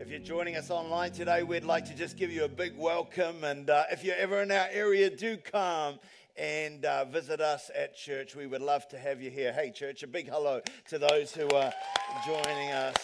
If you're joining us online today, we'd like to just give you a big welcome. And uh, if you're ever in our area, do come and uh, visit us at church. We would love to have you here. Hey, church, a big hello to those who are joining us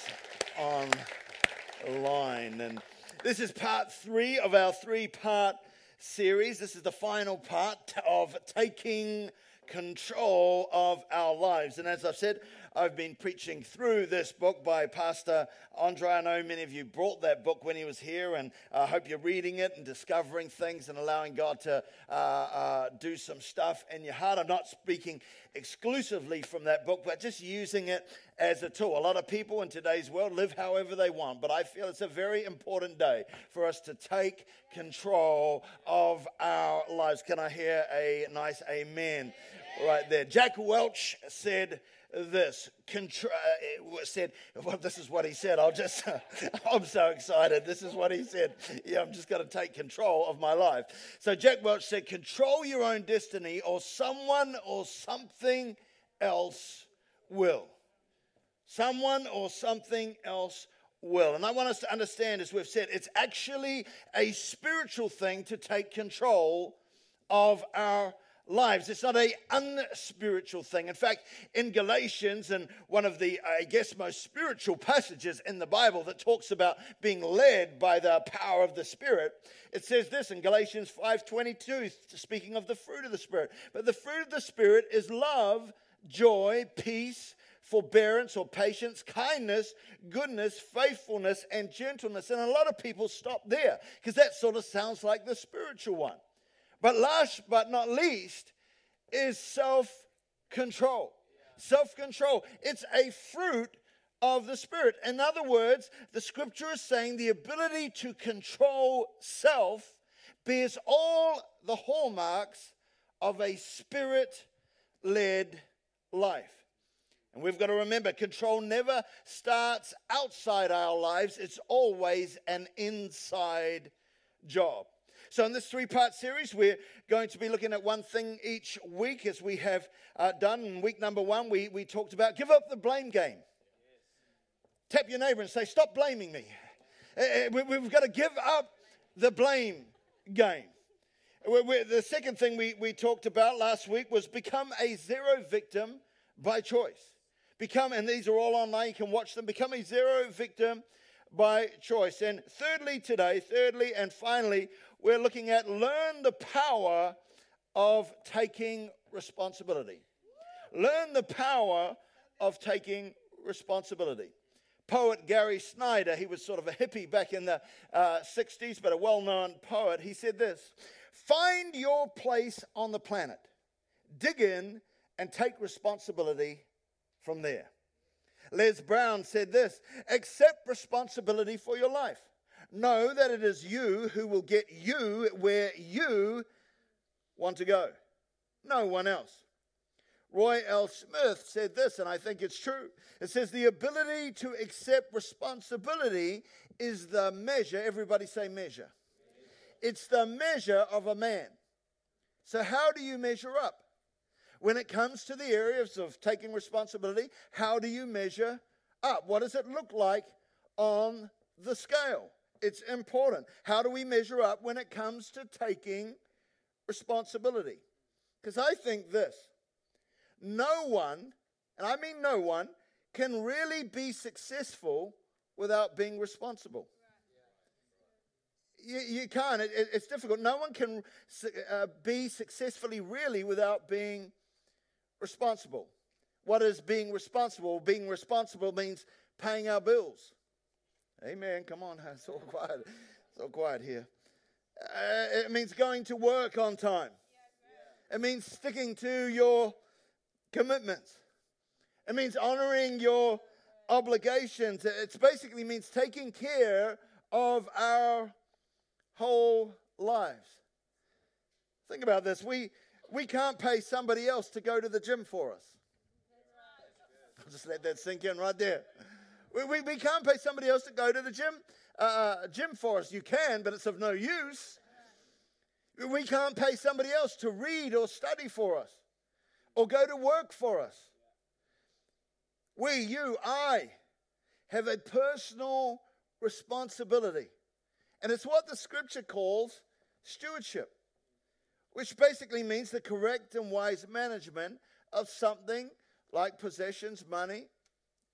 online. And this is part three of our three part series. This is the final part of taking control of our lives. And as I've said, I've been preaching through this book by Pastor Andre. I know many of you brought that book when he was here, and I hope you're reading it and discovering things and allowing God to uh, uh, do some stuff in your heart. I'm not speaking exclusively from that book, but just using it as a tool. A lot of people in today's world live however they want, but I feel it's a very important day for us to take control of our lives. Can I hear a nice amen right there? Jack Welch said, this. Contra- uh, said, well, this is what he said. I'll just, I'm so excited. This is what he said. Yeah, I'm just going to take control of my life. So Jack Welch said, control your own destiny or someone or something else will. Someone or something else will. And I want us to understand, as we've said, it's actually a spiritual thing to take control of our lives. It's not a unspiritual thing. In fact, in Galatians, and one of the, I guess, most spiritual passages in the Bible that talks about being led by the power of the Spirit, it says this in Galatians 5:22, speaking of the fruit of the Spirit. But the fruit of the Spirit is love, joy, peace, forbearance or patience, kindness, goodness, faithfulness, and gentleness. And a lot of people stop there because that sort of sounds like the spiritual one. But last but not least is self control. Self control. It's a fruit of the Spirit. In other words, the scripture is saying the ability to control self bears all the hallmarks of a spirit led life. And we've got to remember control never starts outside our lives, it's always an inside job. So, in this three part series, we're going to be looking at one thing each week as we have uh, done. In week number one, we, we talked about give up the blame game. Tap your neighbor and say, Stop blaming me. Uh, uh, we've got to give up the blame game. The second thing we, we talked about last week was become a zero victim by choice. Become, and these are all online, you can watch them, become a zero victim by choice. And thirdly, today, thirdly and finally, we're looking at learn the power of taking responsibility. Learn the power of taking responsibility. Poet Gary Snyder, he was sort of a hippie back in the uh, 60s, but a well known poet, he said this Find your place on the planet, dig in, and take responsibility from there. Les Brown said this accept responsibility for your life. Know that it is you who will get you where you want to go, no one else. Roy L. Smith said this, and I think it's true. It says, The ability to accept responsibility is the measure, everybody say measure. It's the measure of a man. So, how do you measure up? When it comes to the areas of taking responsibility, how do you measure up? What does it look like on the scale? It's important. How do we measure up when it comes to taking responsibility? Because I think this no one, and I mean no one, can really be successful without being responsible. You, you can't. It, it, it's difficult. No one can uh, be successfully really without being responsible. What is being responsible? Being responsible means paying our bills. Amen. Come on, so quiet, so quiet here. Uh, it means going to work on time. It means sticking to your commitments. It means honoring your obligations. It basically means taking care of our whole lives. Think about this. We we can't pay somebody else to go to the gym for us. I'll just let that sink in right there. We, we, we can't pay somebody else to go to the gym, uh, uh, gym for us. You can, but it's of no use. We can't pay somebody else to read or study for us or go to work for us. We, you, I have a personal responsibility. And it's what the scripture calls stewardship, which basically means the correct and wise management of something like possessions, money,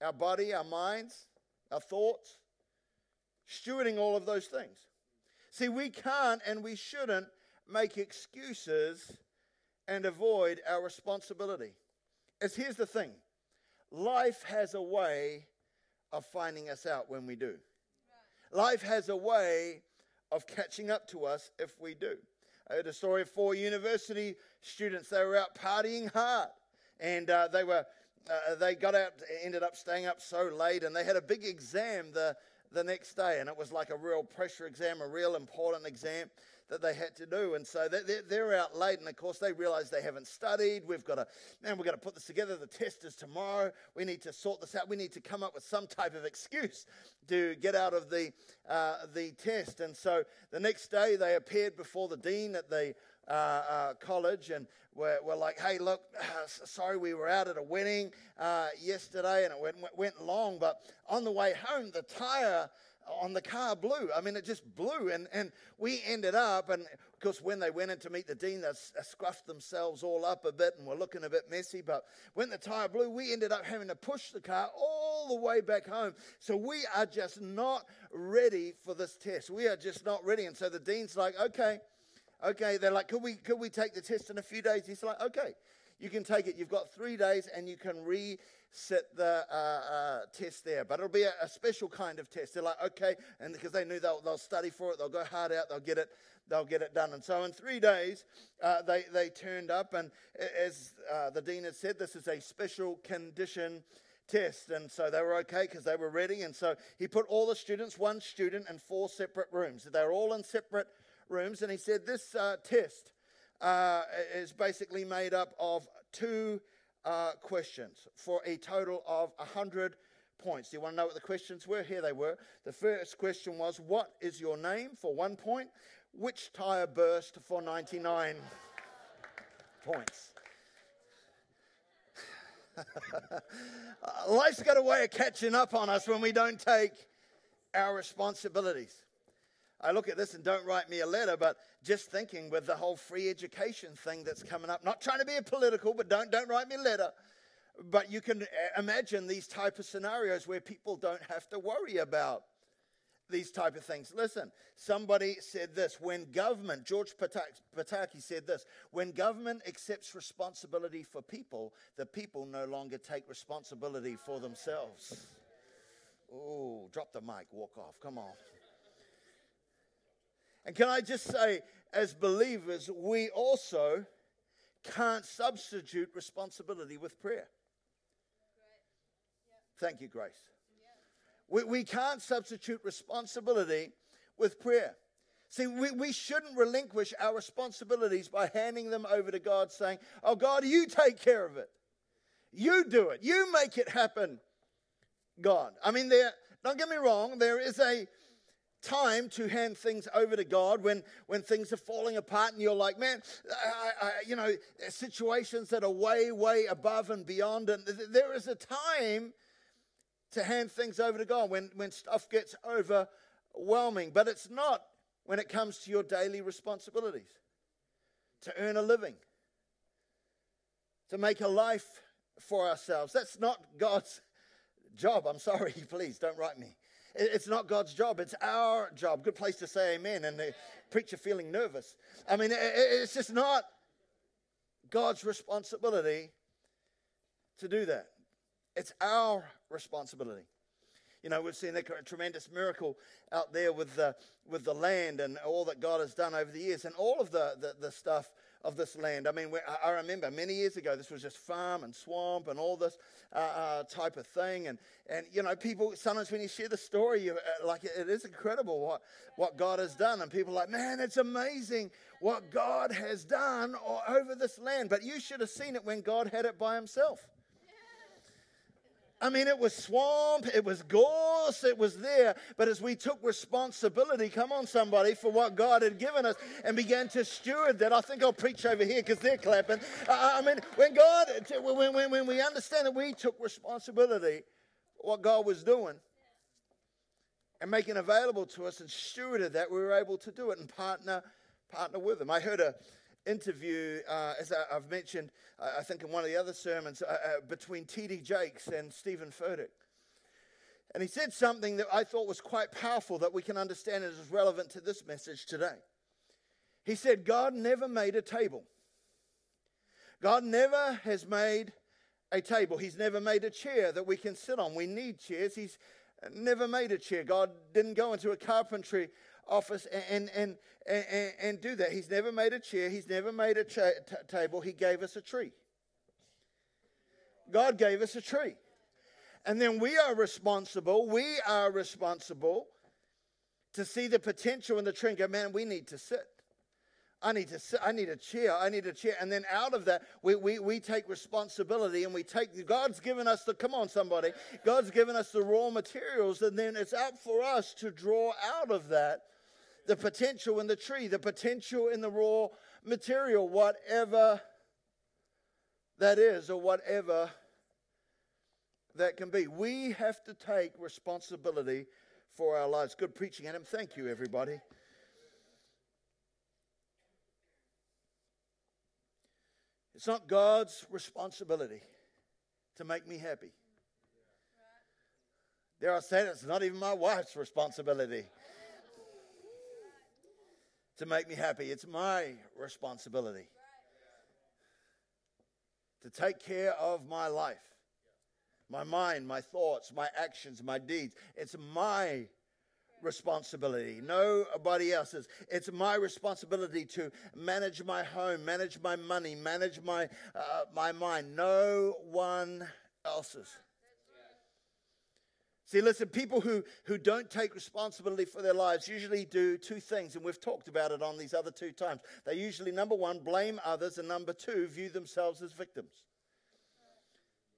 our body, our minds, our thoughts, stewarding all of those things. See, we can't and we shouldn't make excuses and avoid our responsibility. As here's the thing life has a way of finding us out when we do. Life has a way of catching up to us if we do. I heard a story of four university students. They were out partying hard, and uh, they were uh, they got out, ended up staying up so late, and they had a big exam the the next day, and it was like a real pressure exam, a real important exam that they had to do. And so they're, they're out late, and of course they realize they haven't studied. We've got to, man, we've got to put this together. The test is tomorrow. We need to sort this out. We need to come up with some type of excuse to get out of the uh, the test. And so the next day they appeared before the dean at the uh, uh, college and we're, we're, like, hey, look, sorry, we were out at a wedding uh, yesterday and it went, went long, but on the way home, the tire on the car blew. I mean, it just blew. And, and we ended up, and of course, when they went in to meet the dean, they scruffed themselves all up a bit and were looking a bit messy. But when the tire blew, we ended up having to push the car all the way back home. So we are just not ready for this test. We are just not ready. And so the dean's like, okay, okay. They're like, could we, could we take the test in a few days? He's like, okay, you can take it. You've got three days and you can reset the uh, uh, test there. But it'll be a, a, special kind of test. They're like, okay, and because they knew they'll, they'll study for it, they'll go hard out, they'll get it, they'll get it done. And so in three days, uh, they, they turned up, and as uh, the dean had said, this is a special condition test. And so they were okay because they were ready. And so he put all the students, one student, in four separate rooms. They were all in separate rooms. And he said, This uh, test uh, is basically made up of two uh, questions for a total of 100 points. Do you want to know what the questions were? Here they were. The first question was, What is your name for one point? Which tire burst for 99 points? Life's got a way of catching up on us when we don't take our responsibilities. I look at this and don't write me a letter, but just thinking with the whole free education thing that's coming up, not trying to be a political, but don't, don't write me a letter. But you can uh, imagine these type of scenarios where people don't have to worry about these type of things. Listen, somebody said this when government, George Pataki said this, when government accepts responsibility for people, the people no longer take responsibility for themselves. Oh, drop the mic, walk off. Come on. And can I just say, as believers, we also can't substitute responsibility with prayer. Thank you, Grace. We, we can't substitute responsibility with prayer. See, we, we shouldn't relinquish our responsibilities by handing them over to God, saying, Oh, God, you take care of it. You do it. You make it happen, God. I mean, there, don't get me wrong, there is a time to hand things over to God when, when things are falling apart and you're like, man, I, I, you know, situations that are way, way above and beyond. And there is a time to hand things over to God when, when stuff gets overwhelming. But it's not when it comes to your daily responsibilities to earn a living, to make a life for ourselves. That's not God's job. I'm sorry, please don't write me. It's not God's job, it's our job. Good place to say amen. And the preacher feeling nervous. I mean, it's just not God's responsibility to do that. It's our responsibility. You know, we've seen a tremendous miracle out there with the, with the land and all that God has done over the years and all of the, the, the stuff of this land. I mean, I remember many years ago, this was just farm and swamp and all this uh, uh, type of thing. And, and, you know, people, sometimes when you share the story, you, uh, like, it is incredible what, what God has done. And people are like, man, it's amazing what God has done over this land. But you should have seen it when God had it by himself. I mean, it was swamp, it was gorse, it was there. But as we took responsibility, come on, somebody, for what God had given us and began to steward that, I think I'll preach over here because they're clapping. Uh, I mean, when God, when, when, when we understand that we took responsibility what God was doing, and making available to us and stewarded that, we were able to do it and partner partner with them. I heard a interview, uh, as I, have mentioned, I think in one of the other sermons, uh, uh between T.D. Jakes and Steven Furtick. And he said something that I thought was quite powerful that we can understand and is relevant to this message today. He said, God never made a table. God never has made a table. He's never made a chair that we can sit on. We need chairs. He's never made a chair. God didn't go into a carpentry office and, and, and, and, do that. He's never made a chair. He's never made a table. He gave us a tree. God gave us a tree. And then we are responsible, we are responsible to see the potential in the tree and go, man, we need to sit. I need to I need a chair, I need a chair. And then out of that, we, we, we take responsibility and we take, God's given us the, come on, somebody, God's given us the raw materials, and then it's up for us to draw out of that the potential in the tree, the potential in the raw material, whatever that is, or whatever that can be. We have to take responsibility for our lives. Good preaching, Adam. Thank you, everybody. It's not God's responsibility to make me happy. There I say it's not even my wife's responsibility to make me happy. It's my responsibility to take care of my life my mind, my thoughts, my actions, my deeds. It's my responsibility, nobody else's. It's my responsibility to manage my home, manage my money, manage my, uh, my mind, no one else's. See, listen, people who, who don't take responsibility for their lives usually do two things, and we've talked about it on these other two times. They usually, number one, blame others, and number two, view themselves as victims.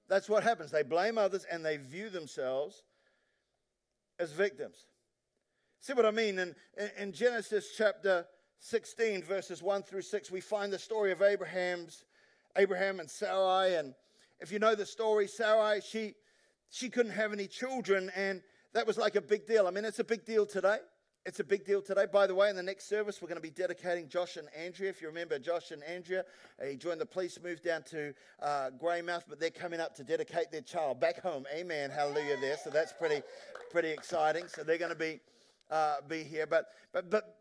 That's what happens. They blame others and they view themselves as victims. See what I mean? In, in Genesis chapter 16, verses 1 through 6, we find the story of Abraham's Abraham and Sarai. And if you know the story, Sarai, she she couldn't have any children, and that was like a big deal. I mean, it's a big deal today. It's a big deal today. By the way, in the next service, we're going to be dedicating Josh and Andrea. If you remember Josh and Andrea, uh, he joined the police, moved down to uh, Greymouth, but they're coming up to dedicate their child back home. Amen. Hallelujah there. So that's pretty, pretty exciting. So they're going to be, uh, be here. But, but, but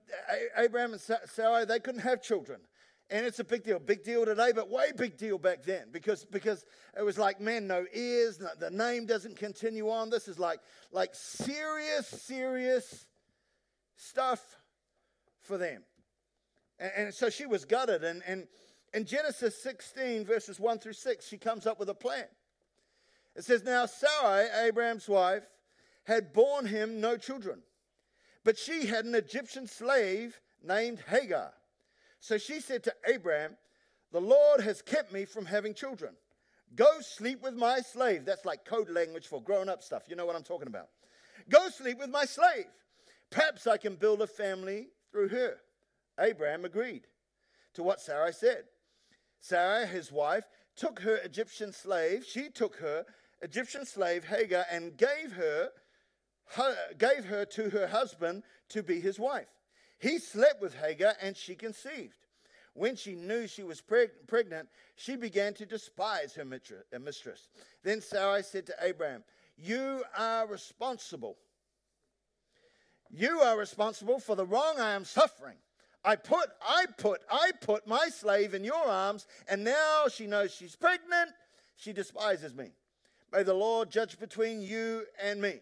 Abraham and Sarah, they couldn't have children. And it's a big deal. Big deal today, but way big deal back then because, because it was like, man, no ears, the name doesn't continue on. This is like, like serious, serious stuff for them. And, and so she was gutted. And, and in Genesis 16, verses 1 through 6, she comes up with a plan. It says, Now Sarai, Abraham's wife, had borne him no children, but she had an Egyptian slave named Hagar. So she said to Abraham, The Lord has kept me from having children. Go sleep with my slave. That's like code language for grown up stuff. You know what I'm talking about. Go sleep with my slave. Perhaps I can build a family through her. Abraham agreed to what Sarai said. Sarah, his wife, took her Egyptian slave. She took her Egyptian slave Hagar and gave her, gave her to her husband to be his wife. He slept with Hagar and she conceived. When she knew she was preg- pregnant, she began to despise her mistress. Then Sarai said to Abraham, You are responsible you are responsible for the wrong I am suffering. I put, I put, I put my slave in your arms, and now she knows she's pregnant. She despises me. May the Lord judge between you and me.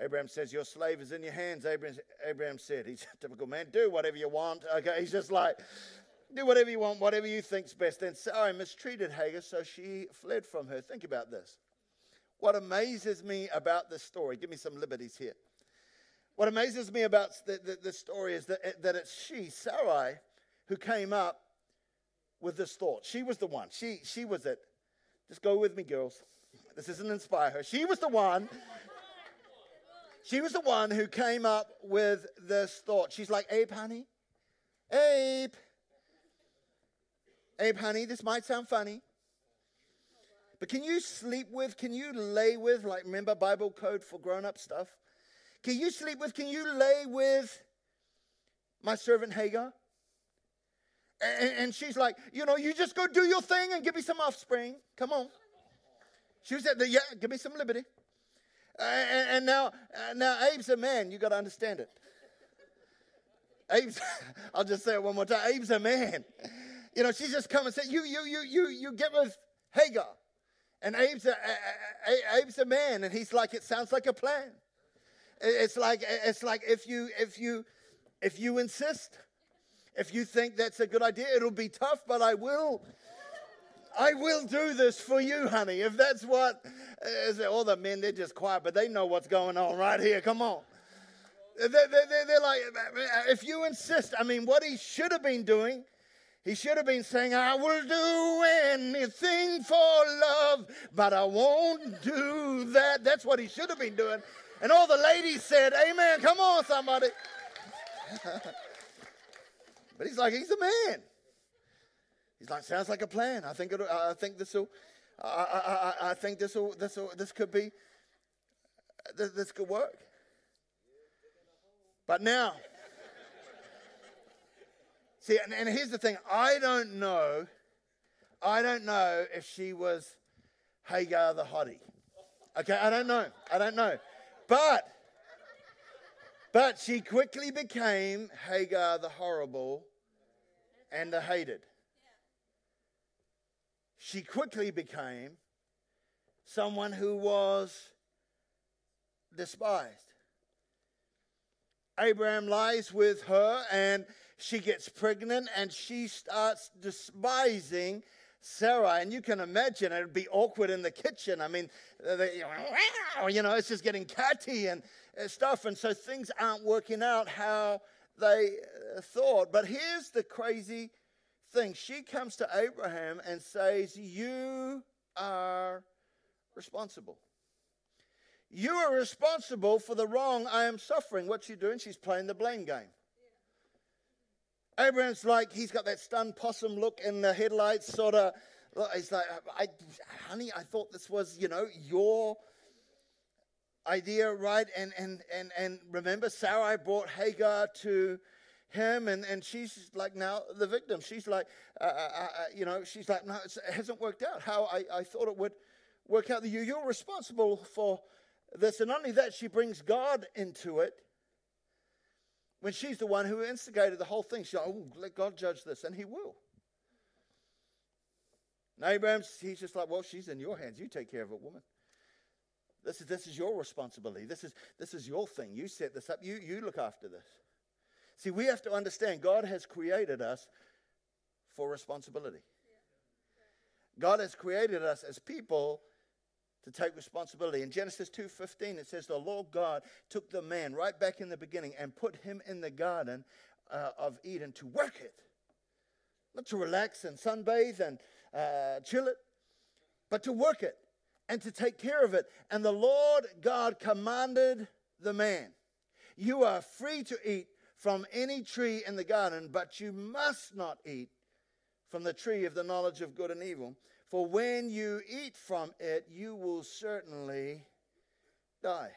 Abraham says, Your slave is in your hands. Abraham, Abraham said, He's a typical man. Do whatever you want. Okay, he's just like, Do whatever you want, whatever you think's best. Then Sarah mistreated Hagar, so she fled from her. Think about this. What amazes me about this story, give me some liberties here. What amazes me about the, the, the story is that, that it's she, Sarai, who came up with this thought. She was the one. She, she was it. Just go with me, girls. This doesn't inspire her. She was the one. She was the one who came up with this thought. She's like, Abe, honey. Abe. Abe, honey, this might sound funny. But can you sleep with, can you lay with, like, remember Bible code for grown up stuff? can you sleep with, can you lay with my servant Hagar? And, and she's like, You know, you just go do your thing and give me some offspring. Come on. She was said, Yeah, give me some liberty. And, and now, uh, now Abe's a man. You got to understand it. Abe's, I'll just say it one more time. Abe's a man. You know, she's just come and said, "You, you, you, you, you get with Hagar," and Abe's a, Abe's a man, and he's like, "It sounds like a plan." It's like it's like if you if you if you insist, if you think that's a good idea, it'll be tough, but I will. I will do this for you, honey. If that's what, uh, all the men, they're just quiet, but they know what's going on right here. Come on. They're, they're, they're like, uh, if you insist, I mean, what he should have been doing, he should have been saying, I will do anything for love, but I won't do that. That's what he should have been doing. And all the ladies said, Amen. Come on, somebody. but he's like, he's a man. He's like, sounds like a plan. I think I think this will. I, I, I think this will. This will. This could be. This, this could work. But now, see, and, and here's the thing I don't know, I don't know if she was Hagar the hottie. Okay, I don't know. I don't know. But, but she quickly became Hagar the horrible and the hated. She quickly became someone who was despised. Abraham lies with her and she gets pregnant and she starts despising Sarah. And you can imagine it'd be awkward in the kitchen. I mean, you know, it's just getting catty and stuff. And so things aren't working out how they uh, thought. But here's the crazy thing she comes to Abraham and says, You are responsible. You are responsible for the wrong I am suffering. What's she doing? She's playing the blame game. Abraham's like, he's got that stunned possum look in the headlights, sort of. He's like, I, honey, I thought this was, you know, your idea, right? And and and and remember, Sarai brought Hagar to him, and and she's like now the victim. She's like, uh, uh, uh, you know, she's like, no, it hasn't worked out how I, I thought it would work out. You you're responsible for this. And not only that, she brings God into it when she's the one who instigated the whole thing. She's like, oh, let God judge this, and he will. now Abraham, he's just like, well, she's in your hands. You take care of it, woman. This is, this is your responsibility. This is, this is your thing. You set this up. You, you look after this. See, we have to understand God has created us for responsibility. God has created us as people to take responsibility. In Genesis 2:15 it says the Lord God took the man right back in the beginning and put him in the garden uh, of Eden to work it. Not to relax and sunbathe and uh, chill it, but to work it and to take care of it. And the Lord God commanded the man, You are free to eat from any tree in the garden, but you must not eat from the tree of the knowledge of good and evil. For when you eat from it, you will certainly die.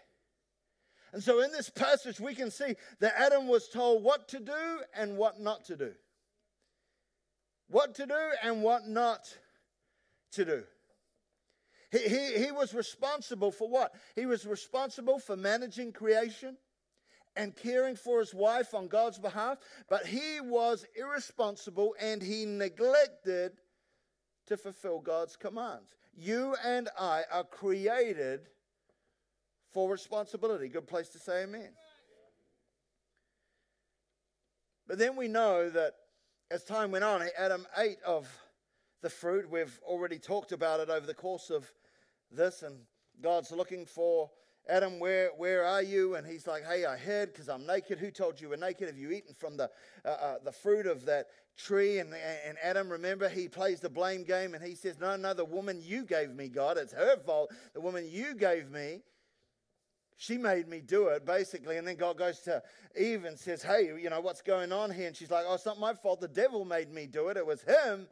And so in this passage, we can see that Adam was told what to do and what not to do. What to do and what not to do. He, he, he was responsible for what? He was responsible for managing creation and caring for his wife on God's behalf, but he was irresponsible and he neglected to fulfill God's commands. You and I are created for responsibility. Good place to say amen. But then we know that as time went on, Adam ate of the fruit. We've already talked about it over the course of this, and God's looking for Adam, where, where are you? And he's like, Hey, I hid because I'm naked. Who told you you were naked? Have you eaten from the, uh, uh, the fruit of that tree? And, and Adam, remember, he plays the blame game and he says, No, no, the woman you gave me, God, it's her fault. The woman you gave me, she made me do it, basically. And then God goes to Eve and says, Hey, you know, what's going on here? And she's like, Oh, it's not my fault. The devil made me do it. It was him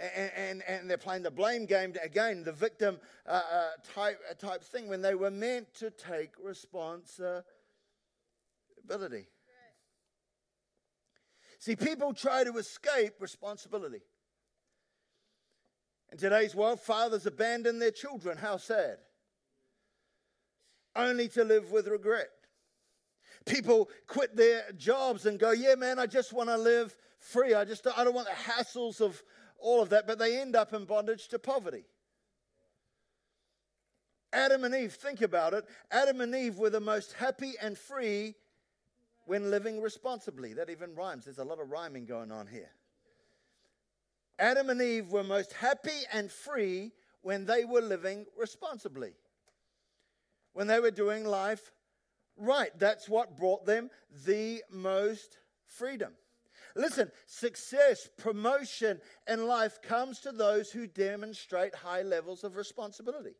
and, and, and, they're playing the blame game again, the victim uh, uh, type, uh, type thing, when they were meant to take responsibility. See, people try to escape responsibility. In today's world, fathers abandon their children. How sad. Only to live with regret. People quit their jobs and go, Yeah, man, I just want to live free. I just I don't want the hassles of all of that, but they end up in bondage to poverty. Adam and Eve, think about it. Adam and Eve were the most happy and free when living responsibly. That even rhymes. There's a lot of rhyming going on here. Adam and Eve were most happy and free when they were living responsibly, when they were doing life right. That's what brought them the most freedom. Listen, success, promotion in life comes to those who demonstrate high levels of responsibility.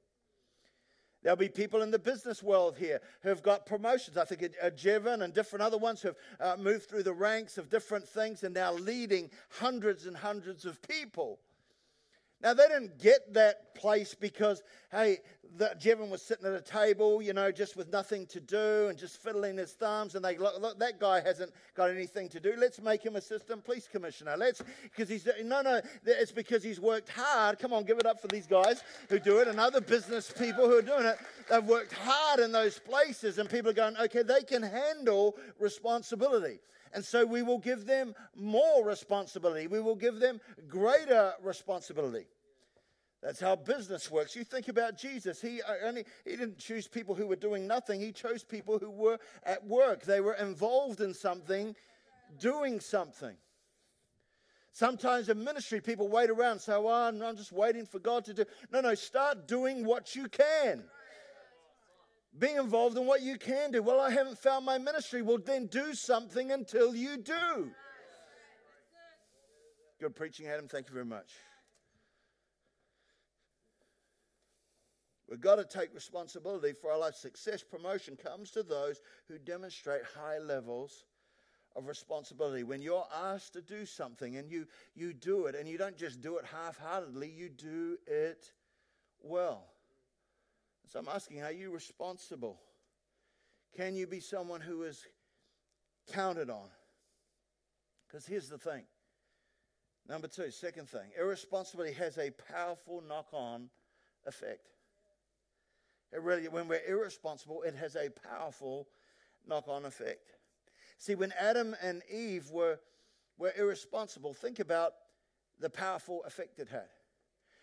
There'll be people in the business world here who've got promotions. I think uh, Jevon and different other ones who've uh, moved through the ranks of different things and now leading hundreds and hundreds of people. Now, they didn't get that place because, hey, the, Jevon was sitting at a table, you know, just with nothing to do and just fiddling his thumbs. And they look, look, that guy hasn't got anything to do. Let's make him assistant police commissioner. Let's, because he's, no, no, it's because he's worked hard. Come on, give it up for these guys who do it and other business people who are doing it. They've worked hard in those places, and people are going, okay, they can handle responsibility. And so we will give them more responsibility. We will give them greater responsibility. That's how business works. You think about Jesus. He uh, only he didn't choose people who were doing nothing. He chose people who were at work. They were involved in something, doing something. Sometimes in ministry, people wait around and say, Well, I'm just waiting for God to do. No, no, start doing what you can. Being involved in what you can do. Well, I haven't found my ministry. Well, then do something until you do. Good preaching, Adam. Thank you very much. We've got to take responsibility for our life. Success, promotion comes to those who demonstrate high levels of responsibility. When you're asked to do something and you, you do it, and you don't just do it half heartedly, you do it well. So I'm asking, are you responsible? Can you be someone who is counted on? Because here's the thing. Number two, second thing, irresponsibility has a powerful knock on effect. It really, when we're irresponsible, it has a powerful knock on effect. See, when Adam and Eve were, were irresponsible, think about the powerful effect it had.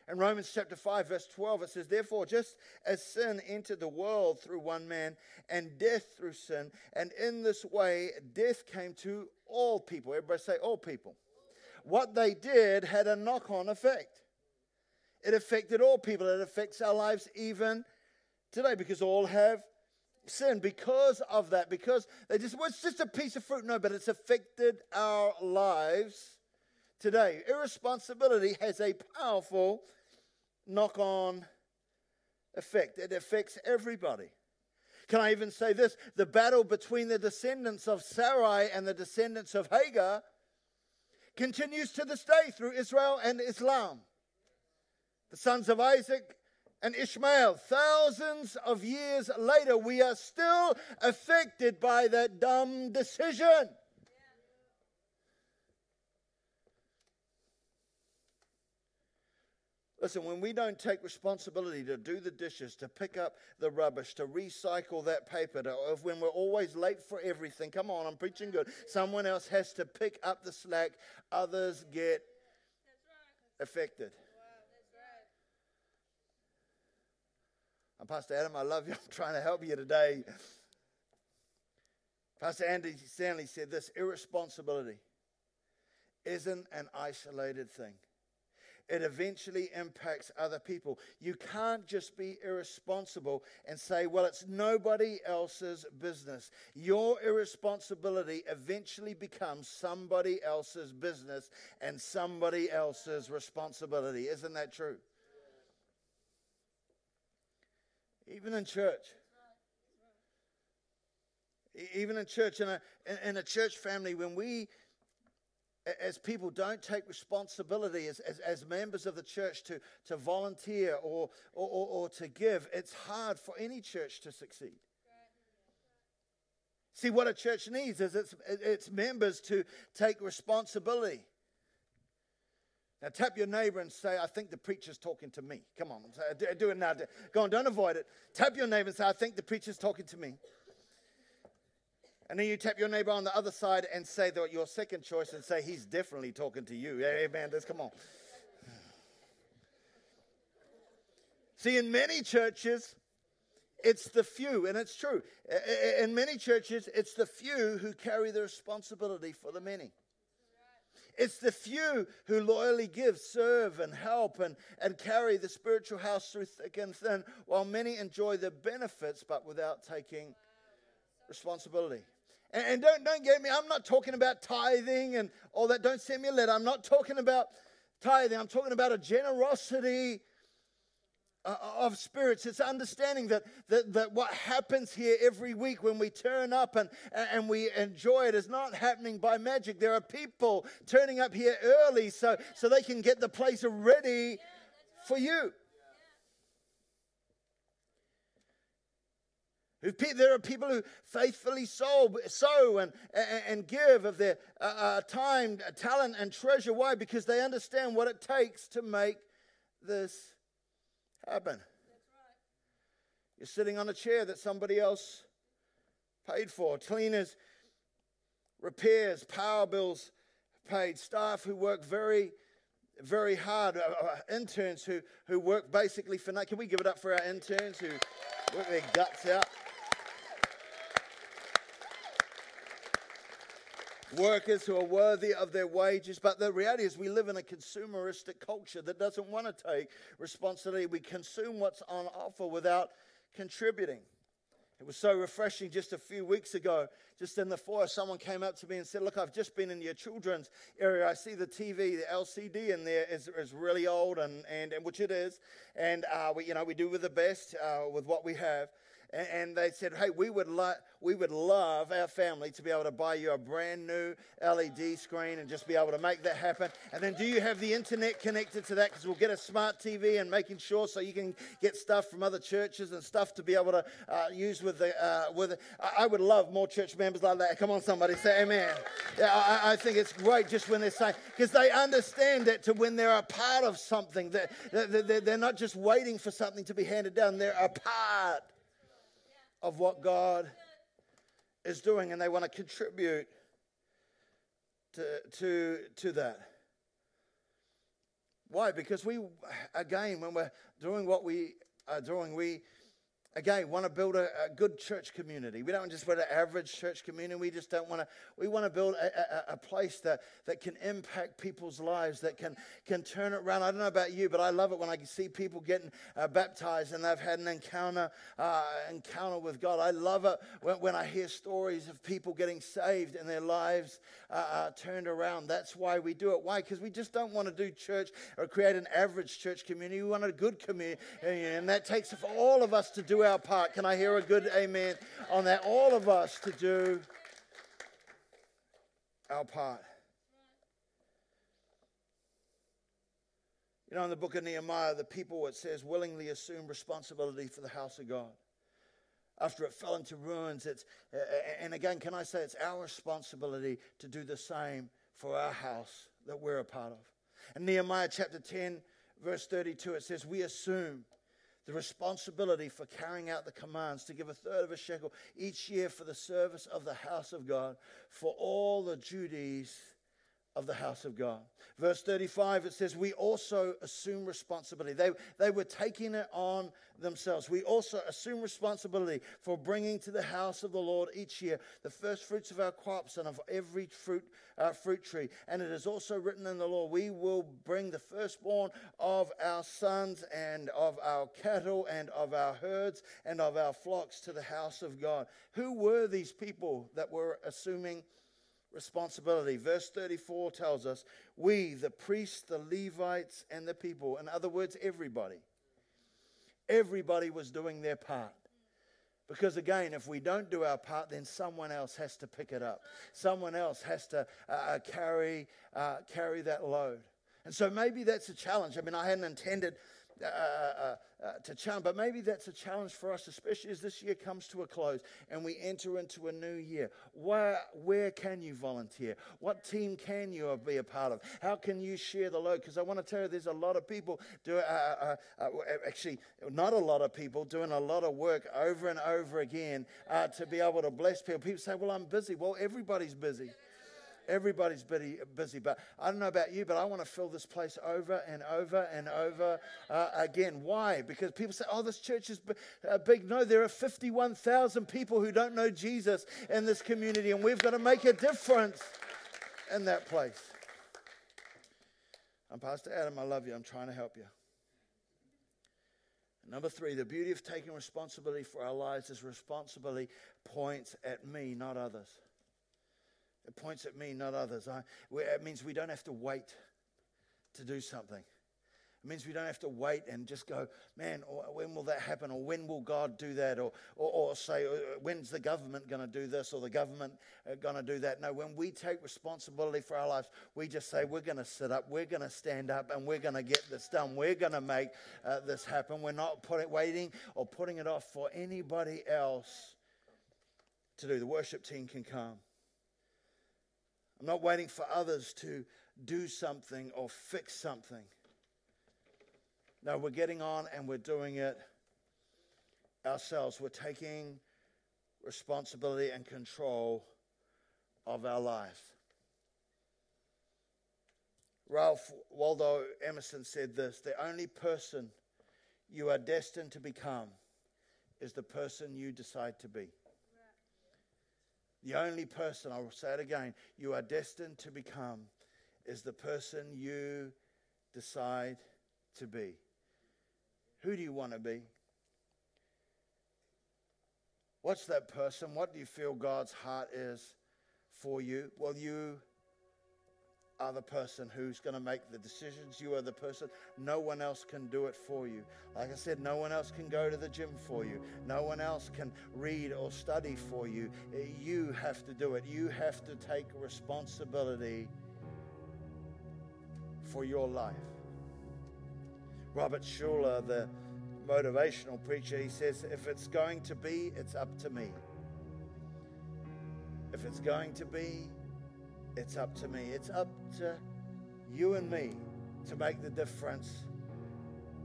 In Romans chapter 5, verse 12, it says, Therefore, just as sin entered the world through one man, and death through sin, and in this way death came to all people. Everybody say, all people. What they did had a knock on effect. It affected all people, it affects our lives even today because all have sin because of that because they just well, it's just a piece of fruit no but it's affected our lives today irresponsibility has a powerful knock-on effect it affects everybody can i even say this the battle between the descendants of sarai and the descendants of hagar continues to this day through israel and islam the sons of isaac and Ishmael. Thousands of years later, we are still affected by that dumb decision. Listen, when we don't take responsibility to do the dishes, to pick up the rubbish, to recycle that paper, to, when we're always late for everything, come on, I'm preaching good. Someone else has to pick up the slack, others get affected. I'm Pastor Adam. I love you. I'm trying to help you today. Pastor Andy Stanley said this irresponsibility isn't an isolated thing. It eventually impacts other people. You can't just be irresponsible and say, well, it's nobody else's business. Your irresponsibility eventually becomes somebody else's business and somebody else's responsibility. Isn't that true? Even in church. Even in church, in a, in a church family, when we, as people, don't take responsibility as, as, as members of the church to, to volunteer or, or, or, or to give, it's hard for any church to succeed. See, what a church needs is its, its members to take responsibility. Now, tap your neighbor and say, I think the preacher's talking to me. Come on, do it now. Go on, don't avoid it. Tap your neighbor and say, I think the preacher's talking to me. And then you tap your neighbor on the other side and say that your second choice and say, He's definitely talking to you. Amen. Let's come on. See, in many churches, it's the few, and it's true. In many churches, it's the few who carry the responsibility for the many. It's the few who loyally give, serve, and help and, and carry the spiritual house through thick and thin, while many enjoy the benefits but without taking responsibility. And, don't, don't get me, I'm not talking about tithing and all that. Don't send me a letter. I'm not talking about tithing. I'm talking about a generosity uh, of spirits. It's understanding that, that, that what happens here every week when we turn up and, and we enjoy it is not happening by magic. There are people turning up here early so, so they can get the place ready for you. There are people who faithfully sow, sow and, and give of their uh, uh, time, talent, and treasure. Why? Because they understand what it takes to make this happen. Right. You're sitting on a chair that somebody else paid for. Cleaners, repairs, power bills paid. Staff who work very, very hard. Uh, uh, interns who, who work basically for nothing. Can we give it up for our interns who work their guts out? Workers who are worthy of their wages. But the reality is, we live in a consumeristic culture that doesn't want to take responsibility. We consume what's on offer without contributing. It was so refreshing just a few weeks ago, just in the foyer, someone came up to me and said, Look, I've just been in your children's area. I see the TV, the LCD in there is, is really old, and, and, and which it is. And uh, we, you know, we do with the best uh, with what we have and, and they said, "Hey, we would lo- we would love our family to be able to buy you a brand new LED screen and just be able to make that happen. And then, do you have the internet connected to that? Because we'll get a smart TV and making sure so you can get stuff from other churches and stuff to be able to uh, use with the uh, with. I would love more church members like that. Come on, somebody say Amen. Yeah, I, I think it's great just when they're saying because they understand that to when they're a part of something that they're not just waiting for something to be handed down. They're a part of what God is doing and they want to contribute to, to, to that. Why? Because we, again, when we're doing what we are doing, we again want to build a, a, good church community. We don't just want an average church community we just don't want to we want to build a, a, a, place that, that can impact people's lives that can can turn it around. I don't know about you but i love it when i see people getting uh, baptized and they've had an encounter uh, encounter with god. I love it when, when i hear stories of people getting saved and their lives uh, uh turned around. That's why we do it. Why? Because we just don't want to do church or create an average church community. We want a good community and that takes for all of us to do our part. Can I hear a good amen on that? All of us to do our part. You know, in the book of Nehemiah, the people, it says, willingly assume responsibility for the house of God. After it fell into ruins, it's, and again, can I say it's our responsibility to do the same for our house that we're a part of. In Nehemiah chapter 10, verse 32, it says, We assume the responsibility for carrying out the commands to give a third of a shekel each year for the service of the house of God, for all the duties of the house of God. Verse 35, it says, We also assume responsibility. They, they were taking it on themselves. We also assume responsibility for bringing to the house of the Lord each year the first fruits of our crops and of every fruit, uh, fruit tree. And it is also written in the law, we will bring the firstborn of our sons and of our cattle and of our herds and of our flocks to the house of God. Who were these people that were assuming responsibility. Verse 34 tells us we, the priests, the Levites, and the people, in other words, everybody, everybody was doing their part. Because again, if we don't do our part, then someone else has to pick it up. Someone else has to uh, uh carry, uh, carry that load. And so maybe that's a challenge. I mean, I hadn't intended uh, uh, uh, to challenge, but maybe that's a challenge for us, especially as this year comes to a close and we enter into a new year. Where, where can you volunteer? What team can you be a part of? How can you share the load? Because I want to tell you, there's a lot of people do, uh, uh, actually, not a lot of people doing a lot of work over and over again to be able to bless people. People say, "Well, I'm busy." Well, everybody's busy. Everybody's busy, busy, but I don't know about you, but I want to fill this place over and over and over uh, again. Why? Because people say, oh, this church is uh, big. No, there are 51,000 people who don't know Jesus in this community, and we've got to make a difference in that place. I'm Pastor Adam. I love you. I'm trying to help you. Number three, the beauty of taking responsibility for our lives is responsibility points at me, not others. It points at me, not others. I, it means we don't have to wait to do something. It means we don't have to wait and just go, man, when will that happen? Or when will God do that? Or, or, or say, uh, when's the government going to do this or the government uh, going to do that? No, when we take responsibility for our lives, we just say, we're going to sit up, we're going to stand up, and we're going to get this done. We're going to make uh, this happen. We're not putting, waiting or putting it off for anybody else to do. The worship team can come. I'm not waiting for others to do something or fix something. No, we're getting on and we're doing it ourselves. We're taking responsibility and control of our life. Ralph Waldo Emerson said this the only person you are destined to become is the person you decide to be. The only person, I will say it again, you are destined to become is the person you decide to be. Who do you want to be? What's that person? What do you feel God's heart is for you? Well, you are the person who's going to make the decisions. You are the person. No one else can do it for you. Like I said, no one else can go to the gym for you. No one else can read or study for you. You have to do it. You have to take responsibility for your life. Robert Schuller, the motivational preacher, he says, if it's going to be, it's up to me. If it's going to be, it's up to me. It's up to you and me to make the difference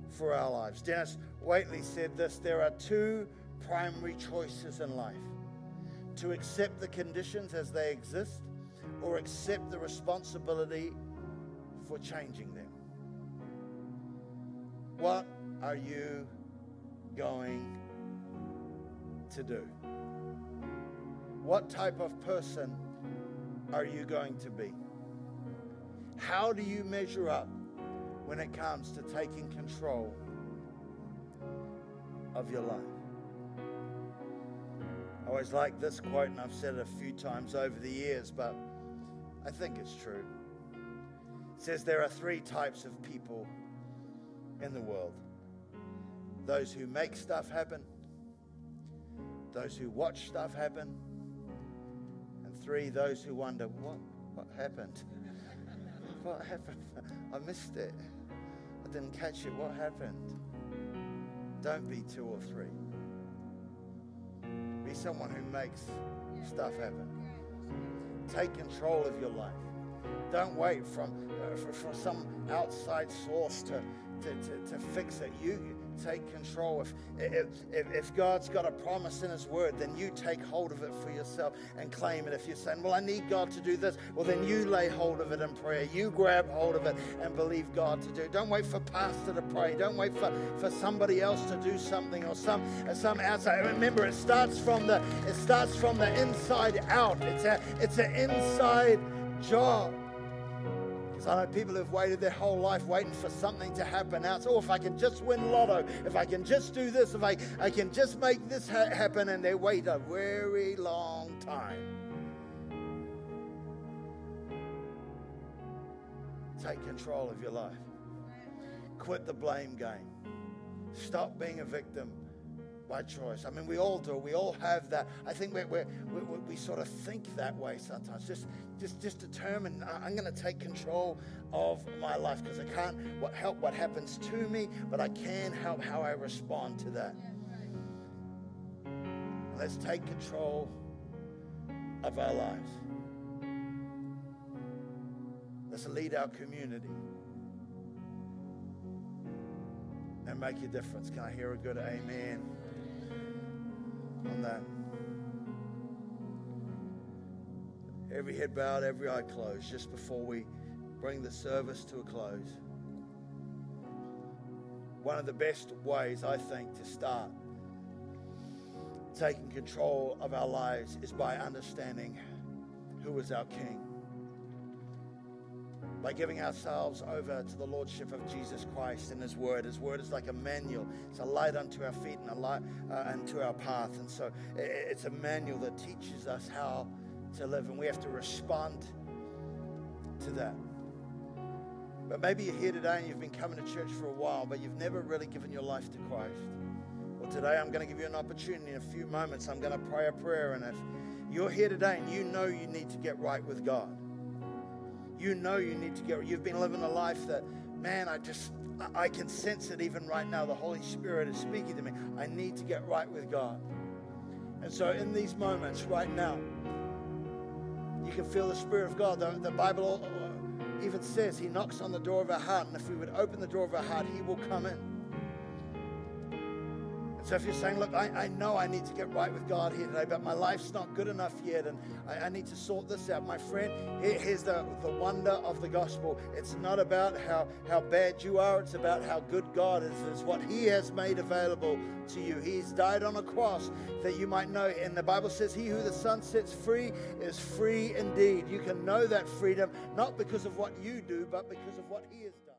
for our lives. Dennis Waitley said this there are two primary choices in life to accept the conditions as they exist or accept the responsibility for changing them. What are you going to do? What type of person are you going to be? How do you measure up when it comes to taking control of your life? I always like this quote, and I've said it a few times over the years, but I think it's true. It says there are three types of people in the world those who make stuff happen, those who watch stuff happen, three, those who wonder, what, what happened? what happened? I missed it. I didn't catch it. What happened? Don't be two or three. Be someone who makes stuff happen. Take control of your life. Don't wait from, uh, for, for some outside source to, to, to, to fix it. You, take control. If, if, if God's got a promise in His Word, then you take hold of it for yourself and claim it. If you're saying, Well, I need God to do this, well, then you lay hold of it in prayer. You grab hold of it and believe God to do. Don't wait for pastor to pray. Don't wait for, for somebody else to do something or some, some outside. Remember, it starts from the it starts from the inside out. It's a it's an inside job. So I know people who've waited their whole life waiting for something to happen out. Oh, if I can just win lotto, if I can just do this, if I, I can just make this ha- happen, and they wait a very long time. Take control of your life. Quit the blame game. Stop being a victim by choice. I mean, we all do. We all have that. I think we're, we we sort of think that way sometimes. Just, just, just determine I'm going to take control of my life because I can't help what happens to me, but I can help how I respond to that. Let's take control of our lives. Let's lead our community and make a difference. Can I hear a good amen on that? Every head bowed, every eye closed, just before we bring the service to a close. One of the best ways, I think, to start taking control of our lives is by understanding who is our King. By giving ourselves over to the Lordship of Jesus Christ and His Word. His Word is like a manual, it's a light unto our feet and a light uh, unto our path. And so it's a manual that teaches us how to live, and we have to respond to that. But maybe you're here today and you've been coming to church for a while, but you've never really given your life to Christ. Well, today I'm going to give you an opportunity. In a few moments, I'm going to pray a prayer. And if you're here today and you know you need to get right with God, you know you need to get You've been living a life that, man, I just, I can sense it even right now. The Holy Spirit is speaking to me. I need to get right with God. And so, in these moments right now, you can feel the Spirit of God. The, the Bible even says He knocks on the door of our heart, and if we would open the door of our heart, He will come in. So if you're saying, look, I, I know I need to get right with God here today, but my life's not good enough yet, and I, I need to sort this out, my friend, here, here's the, the wonder of the gospel. It's not about how, how bad you are, it's about how good God is. It's what He has made available to you. He's died on a cross that you might know. And the Bible says, He who the Son sets free is free indeed. You can know that freedom not because of what you do, but because of what He has done.